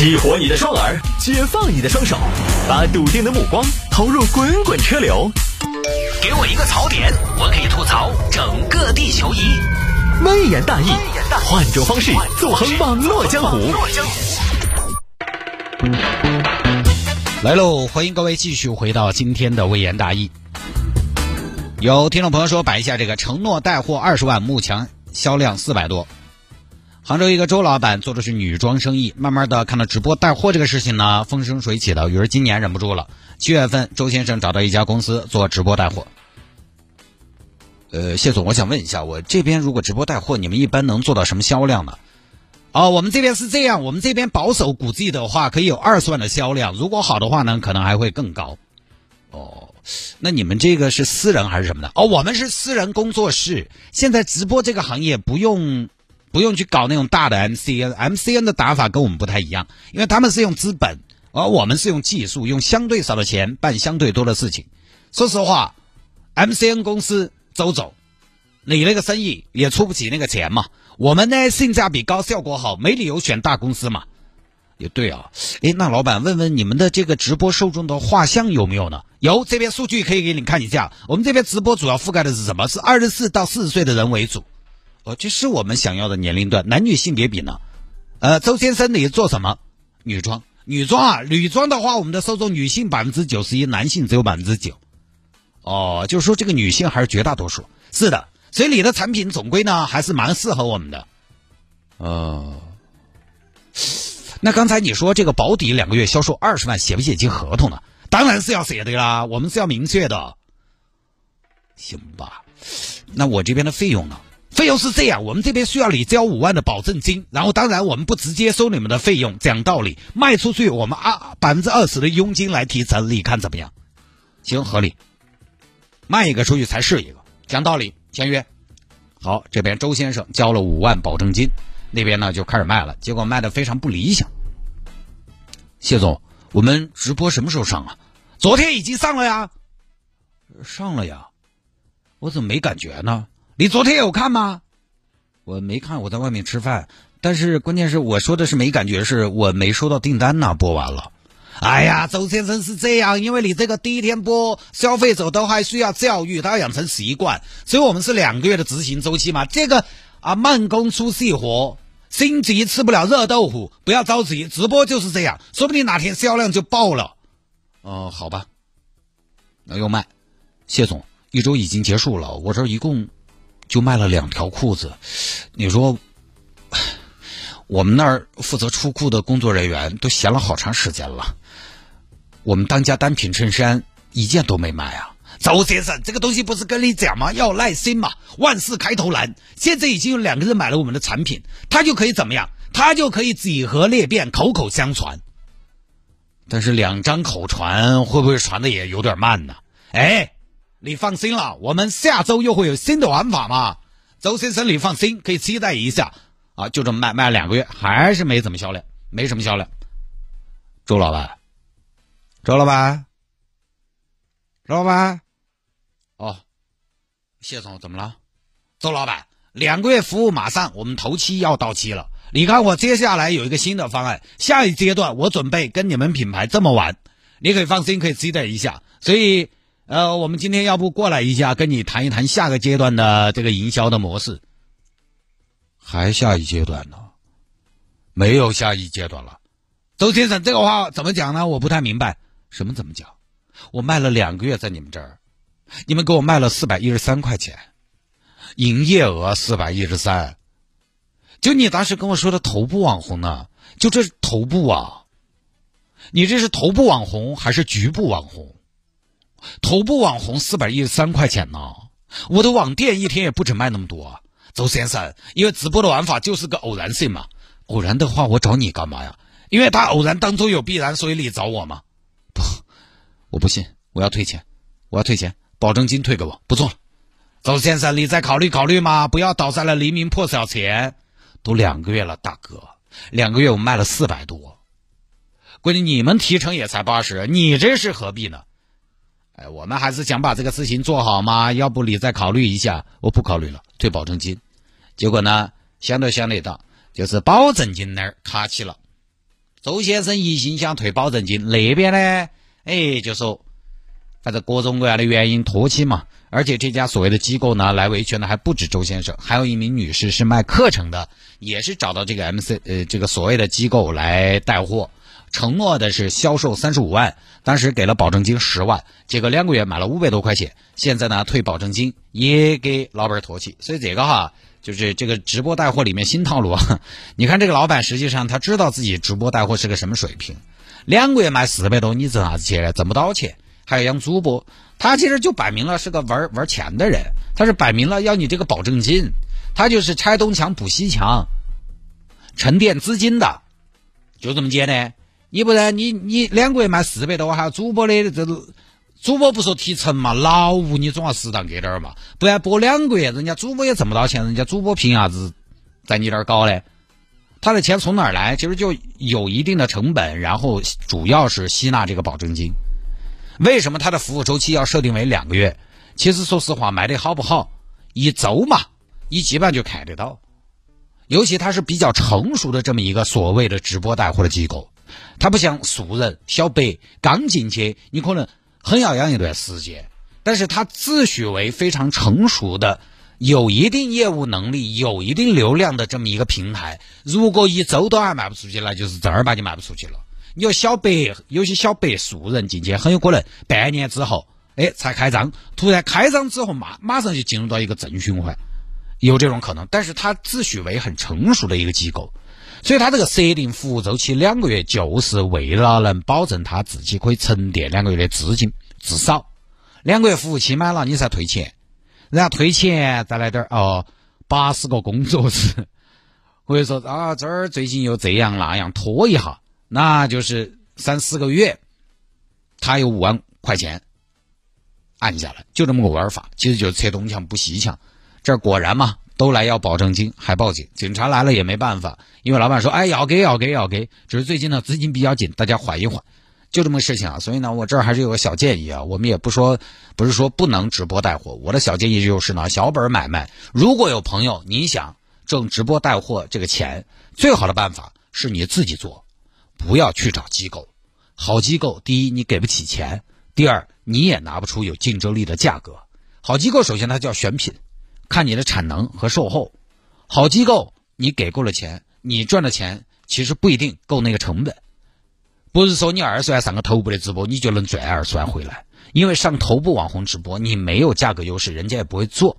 激活你的双耳，解放你的双手，把笃定的目光投入滚滚车流。给我一个槽点，我可以吐槽整个地球仪。微言大义，换种方式纵横网络江湖。来喽，欢迎各位继续回到今天的微言大义。有听众朋友说，摆一下这个承诺带货二十万，目前销量四百多。杭州一个周老板做的是女装生意，慢慢的看到直播带货这个事情呢风生水起的，于是今年忍不住了。七月份，周先生找到一家公司做直播带货。呃，谢总，我想问一下，我这边如果直播带货，你们一般能做到什么销量呢？哦，我们这边是这样，我们这边保守估计的话，可以有二十万的销量，如果好的话呢，可能还会更高。哦，那你们这个是私人还是什么的？哦，我们是私人工作室。现在直播这个行业不用不用去搞那种大的 MCN，MCN 的打法跟我们不太一样，因为他们是用资本，而我们是用技术，用相对少的钱办相对多的事情。说实话，MCN 公司走走，你那个生意也出不起那个钱嘛。我们呢性价比高，效果好，没理由选大公司嘛。也对啊，哎，那老板问问你们的这个直播受众的画像有没有呢？有，这边数据可以给你看一下。我们这边直播主要覆盖的是什么？是二十四到四十岁的人为主。哦，这是我们想要的年龄段，男女性别比呢？呃，周先生你做什么？女装，女装啊，女装的话，我们的受众女性百分之九十一，男性只有百分之九。哦，就是说这个女性还是绝大多数。是的，所以你的产品总归呢还是蛮适合我们的。呃。那刚才你说这个保底两个月销售二十万，写不写进合同呢？当然是要写的啦，我们是要明确的，行吧？那我这边的费用呢？费用是这样，我们这边需要你交五万的保证金，然后当然我们不直接收你们的费用，讲道理，卖出去我们二百分之二十的佣金来提成，你看怎么样？行，合理。卖一个出去才是一个，讲道理，签约。好，这边周先生交了五万保证金。那边呢就开始卖了，结果卖的非常不理想。谢总，我们直播什么时候上啊？昨天已经上了呀，上了呀，我怎么没感觉呢？你昨天有看吗？我没看，我在外面吃饭。但是关键是我说的是没感觉，是我没收到订单呢。播完了。哎呀，周先生是这样，因为你这个第一天播，消费者都还需要教育，他要养成习惯，所以我们是两个月的执行周期嘛。这个。啊，慢工出细活，心急吃不了热豆腐，不要着急，直播就是这样，说不定哪天销量就爆了。哦，好吧，那又卖。谢总，一周已经结束了，我这一共就卖了两条裤子。你说，我们那儿负责出库的工作人员都闲了好长时间了，我们当家单品衬衫一件都没卖啊。周先生，这个东西不是跟你讲吗？要耐心嘛，万事开头难。现在已经有两个人买了我们的产品，他就可以怎么样？他就可以几何裂变，口口相传。但是两张口传会不会传的也有点慢呢？哎，你放心了，我们下周又会有新的玩法嘛。周先生，你放心，可以期待一下啊。就这么卖卖两个月，还是没怎么销量，没什么销量。周老板，周老板，周老板。哦，谢总怎么了？周老板，两个月服务马上，我们头期要到期了。你看我接下来有一个新的方案，下一阶段我准备跟你们品牌这么玩，你可以放心，可以期待一下。所以，呃，我们今天要不过来一下，跟你谈一谈下个阶段的这个营销的模式。还下一阶段呢？没有下一阶段了。周先生，这个话怎么讲呢？我不太明白。什么怎么讲？我卖了两个月在你们这儿。你们给我卖了四百一十三块钱，营业额四百一十三，就你当时跟我说的头部网红呢？就这是头部啊？你这是头部网红还是局部网红？头部网红四百一十三块钱呢？我的网店一天也不止卖那么多，周先生，因为直播的玩法就是个偶然性嘛。偶然的话，我找你干嘛呀？因为他偶然当中有必然，所以你找我嘛？不，我不信，我要退钱，我要退钱。保证金退给我，不做了。周先生，你再考虑考虑嘛，不要倒在了黎明破晓前。都两个月了，大哥，两个月我卖了四百多，关键你们提成也才八十，你这是何必呢？哎，我们还是想把这个事情做好嘛，要不你再考虑一下？我不考虑了，退保证金。结果呢，想都想得到，就是保证金那儿卡起了。周先生一心想退保证金，那边呢，哎，就说反正各种各样的原因拖起嘛。而且这家所谓的机构呢，来维权的还不止周先生，还有一名女士是卖课程的，也是找到这个 MC 呃这个所谓的机构来带货，承诺的是销售三十五万，当时给了保证金十万，结果两个月买了五百多块钱，现在呢退保证金也给老板拖起，所以这个哈就是这个直播带货里面新套路啊。你看这个老板实际上他知道自己直播带货是个什么水平，两个月卖四百多，你挣啥子钱？挣不到钱，还要养主播。他其实就摆明了是个玩玩钱的人，他是摆明了要你这个保证金，他就是拆东墙补西墙，沉淀资金的，就这么简单。你不然你你两个月卖四百多，还有主播的这主播不说提成嘛，劳务你总要适当给点儿嘛，不然播两个月，人家主播也挣不到钱，人家主播凭啥子在你这儿搞呢？他的钱从哪儿来？其实就有一定的成本，然后主要是吸纳这个保证金。为什么他的服务周期要设定为两个月？其实说实话，卖的好不好，一周嘛，你基本上就看得到。尤其他是比较成熟的这么一个所谓的直播带货的机构，它不像素人小白刚进去，你可能很要养一段时间。但是它自诩为非常成熟的、有一定业务能力、有一定流量的这么一个平台，如果一周都还卖不出去，那就是正儿八经卖不出去了。你要小白，有些小白素人进去，很有可能半年之后，哎，才开张。突然开张之后，马马上就进入到一个正循环，有这种可能。但是他自诩为很成熟的一个机构，所以他这个设定服务周期两个月，就是为了能保证他自己可以沉淀两个月的资金，至少两个月服务期满了，你才退钱。然后退钱再来点哦，八十个工作日，或者说啊，这儿最近又这样那样，拖一下。那就是三四个月，他有五万块钱按下来，就这么个玩法，其实就是拆东墙补西墙。这果然嘛，都来要保证金，还报警，警察来了也没办法，因为老板说，哎，要给要给要给，只是最近呢资金比较紧，大家缓一缓，就这么个事情啊。所以呢，我这儿还是有个小建议啊，我们也不说，不是说不能直播带货，我的小建议就是呢，小本买卖，如果有朋友你想挣直播带货这个钱，最好的办法是你自己做。不要去找机构，好机构，第一你给不起钱，第二你也拿不出有竞争力的价格。好机构首先它叫选品，看你的产能和售后。好机构你给够了钱，你赚的钱其实不一定够那个成本。不是说你二十万上个头部的直播你就能赚二十万回来，因为上头部网红直播你没有价格优势，人家也不会做。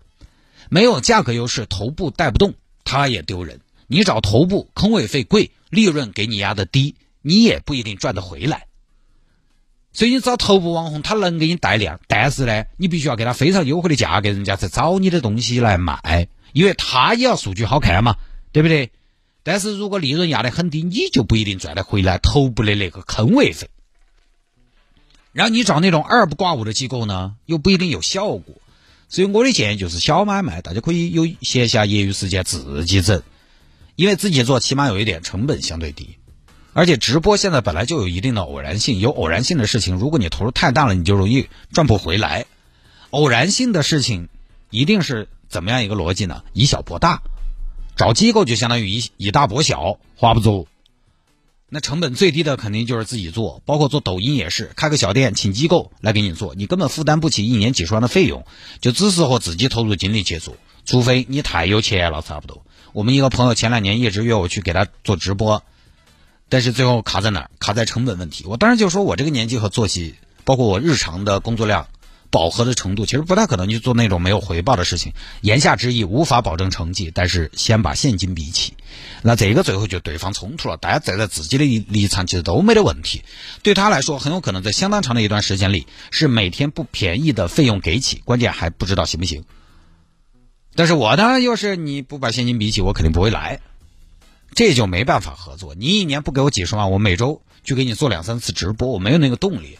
没有价格优势，头部带不动，他也丢人。你找头部，坑位费贵，利润给你压的低。你也不一定赚得回来，所以你找头部网红，他能给你带量，但是呢，你必须要给他非常优惠的价格，人家才找你的东西来卖，因为他也要数据好看嘛，对不对？但是如果利润压得很低，你就不一定赚得回来头部的那个坑位费。然后你找那种二不挂五的机构呢，又不一定有效果。所以我的建议就是小买卖，大家可以有闲暇业余时间自己整，因为自己做起码有一点成本相对低。而且直播现在本来就有一定的偶然性，有偶然性的事情，如果你投入太大了，你就容易赚不回来。偶然性的事情，一定是怎么样一个逻辑呢？以小博大，找机构就相当于以以大博小，话不足。那成本最低的肯定就是自己做，包括做抖音也是，开个小店请机构来给你做，你根本负担不起一年几十万的费用，就只适合自己投入精力去做，除非你太有钱了，差不多。我们一个朋友前两年一直约我去给他做直播。但是最后卡在哪儿？卡在成本问题。我当时就说，我这个年纪和作息，包括我日常的工作量饱和的程度，其实不太可能去做那种没有回报的事情。言下之意，无法保证成绩，但是先把现金比起。那这个最后就对方冲突了。大家站在自己的立场，其实都没得问题。对他来说，很有可能在相当长的一段时间里，是每天不便宜的费用给起，关键还不知道行不行。但是我呢，要是你不把现金比起，我肯定不会来。这就没办法合作。你一年不给我几十万，我每周就给你做两三次直播，我没有那个动力。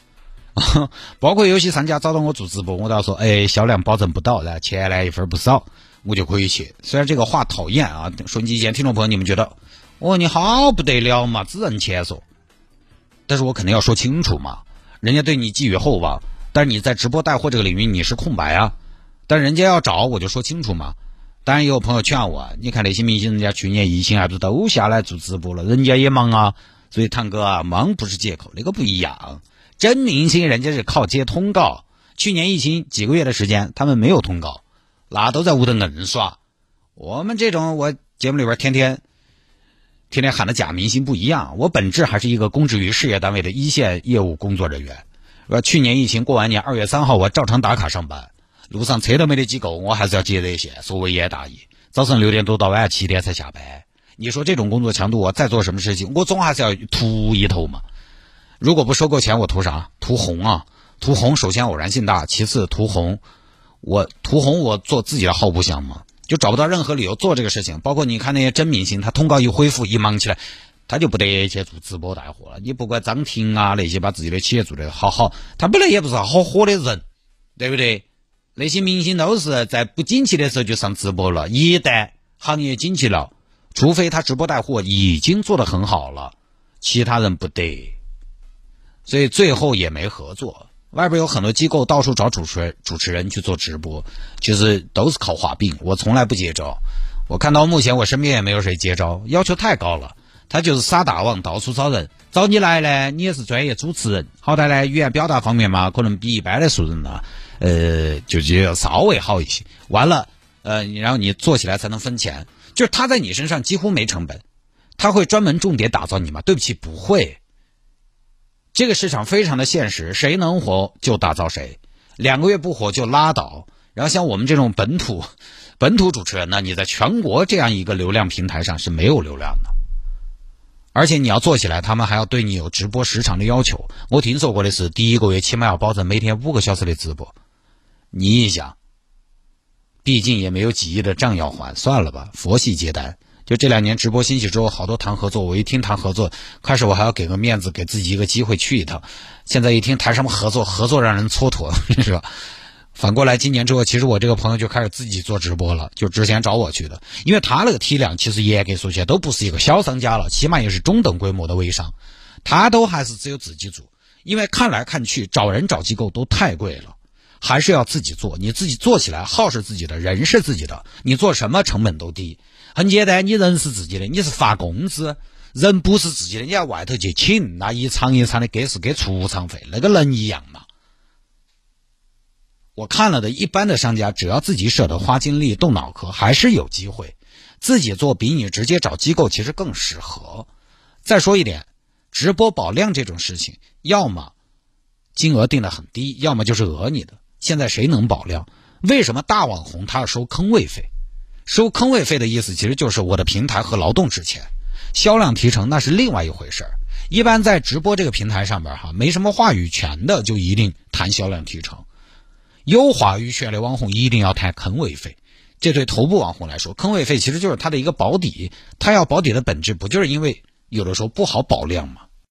包括有些商家找到我做直播，我都要说，哎，销量保证不到，然后钱来一分不少，我就可以去。虽然这个话讨厌啊，说你以前听众朋友，你们觉得，哦，你好不得了嘛，只认钱说。但是我肯定要说清楚嘛，人家对你寄予厚望，但是你在直播带货这个领域你是空白啊，但人家要找我就说清楚嘛。当然有朋友劝我，你看那些明星，人家去年疫情还不是都下来做直播了，人家也忙啊，所以堂哥啊，忙不是借口，那个不一样。真明星人家是靠接通告，去年疫情几个月的时间，他们没有通告，那都在屋头硬耍。我们这种，我节目里边天天天天喊的假明星不一样，我本质还是一个公职于事业单位的一线业务工作人员。我去年疫情过完年，二月三号我照常打卡上班，路上车都没得几个，我还是要接热线，说威严大义。早上六点多到晚上七点才下班。你说这种工作强度，我再做什么事情，我总还是要图一头嘛。如果不收够钱，我图啥？图红啊！图红，首先偶然性大，其次图红。我图红，我做自己的号不香吗？就找不到任何理由做这个事情。包括你看那些真明星，他通告一恢复，一忙起来，他就不得去做直播带货了。你不管张庭啊那些，把自己的企业做得好好，他本来也不是好火的人，对不对？那些明星都是在不景气的时候就上直播了，一旦行业景气了，除非他直播带货已经做得很好了，其他人不得。所以最后也没合作。外边有很多机构到处找主持人主持人去做直播，其实都是靠画饼。我从来不接招。我看到目前我身边也没有谁接招，要求太高了。他就是撒大网，到处找人。找你来呢，你也是专业主持人，好歹呢语言表达方面嘛，可能比一般的素人呢。呃，就就要稍微好一些。完了，呃，然后你做起来才能分钱。就是他在你身上几乎没成本，他会专门重点打造你吗？对不起，不会。这个市场非常的现实，谁能火就打造谁，两个月不火就拉倒。然后像我们这种本土 本土主持人呢，你在全国这样一个流量平台上是没有流量的，而且你要做起来，他们还要对你有直播时长的要求。我听说过的是，第一个月起码要保证每天五个小时的直播。你一想，毕竟也没有几亿的账要还，算了吧，佛系接单。就这两年直播兴起之后，好多谈合作，我一听谈合作，开始我还要给个面子，给自己一个机会去一趟。现在一听谈什么合作，合作让人蹉跎，是吧？反过来，今年之后，其实我这个朋友就开始自己做直播了，就之前找我去的，因为他那个体量，其实也给说起来都不是一个小商家了，起码也是中等规模的微商，他都还是只有自己做，因为看来看去找人找机构都太贵了。还是要自己做，你自己做起来，号是自己的，人是自己的，你做什么成本都低，很简单，你人是自己的，你是发工资，人不是自己的，你要外头去请，那一场一场的给是给出场费，那个能一样吗？我看了的一般的商家，只要自己舍得花精力动脑壳，还是有机会，自己做比你直接找机构其实更适合。再说一点，直播保量这种事情，要么金额定的很低，要么就是讹你的。现在谁能保量？为什么大网红他要收坑位费？收坑位费的意思其实就是我的平台和劳动值钱，销量提成那是另外一回事儿。一般在直播这个平台上边哈，没什么话语权的就一定谈销量提成，有话语权的网红一定要谈坑位费。这对头部网红来说，坑位费其实就是他的一个保底，他要保底的本质不就是因为有的时候不好保量吗？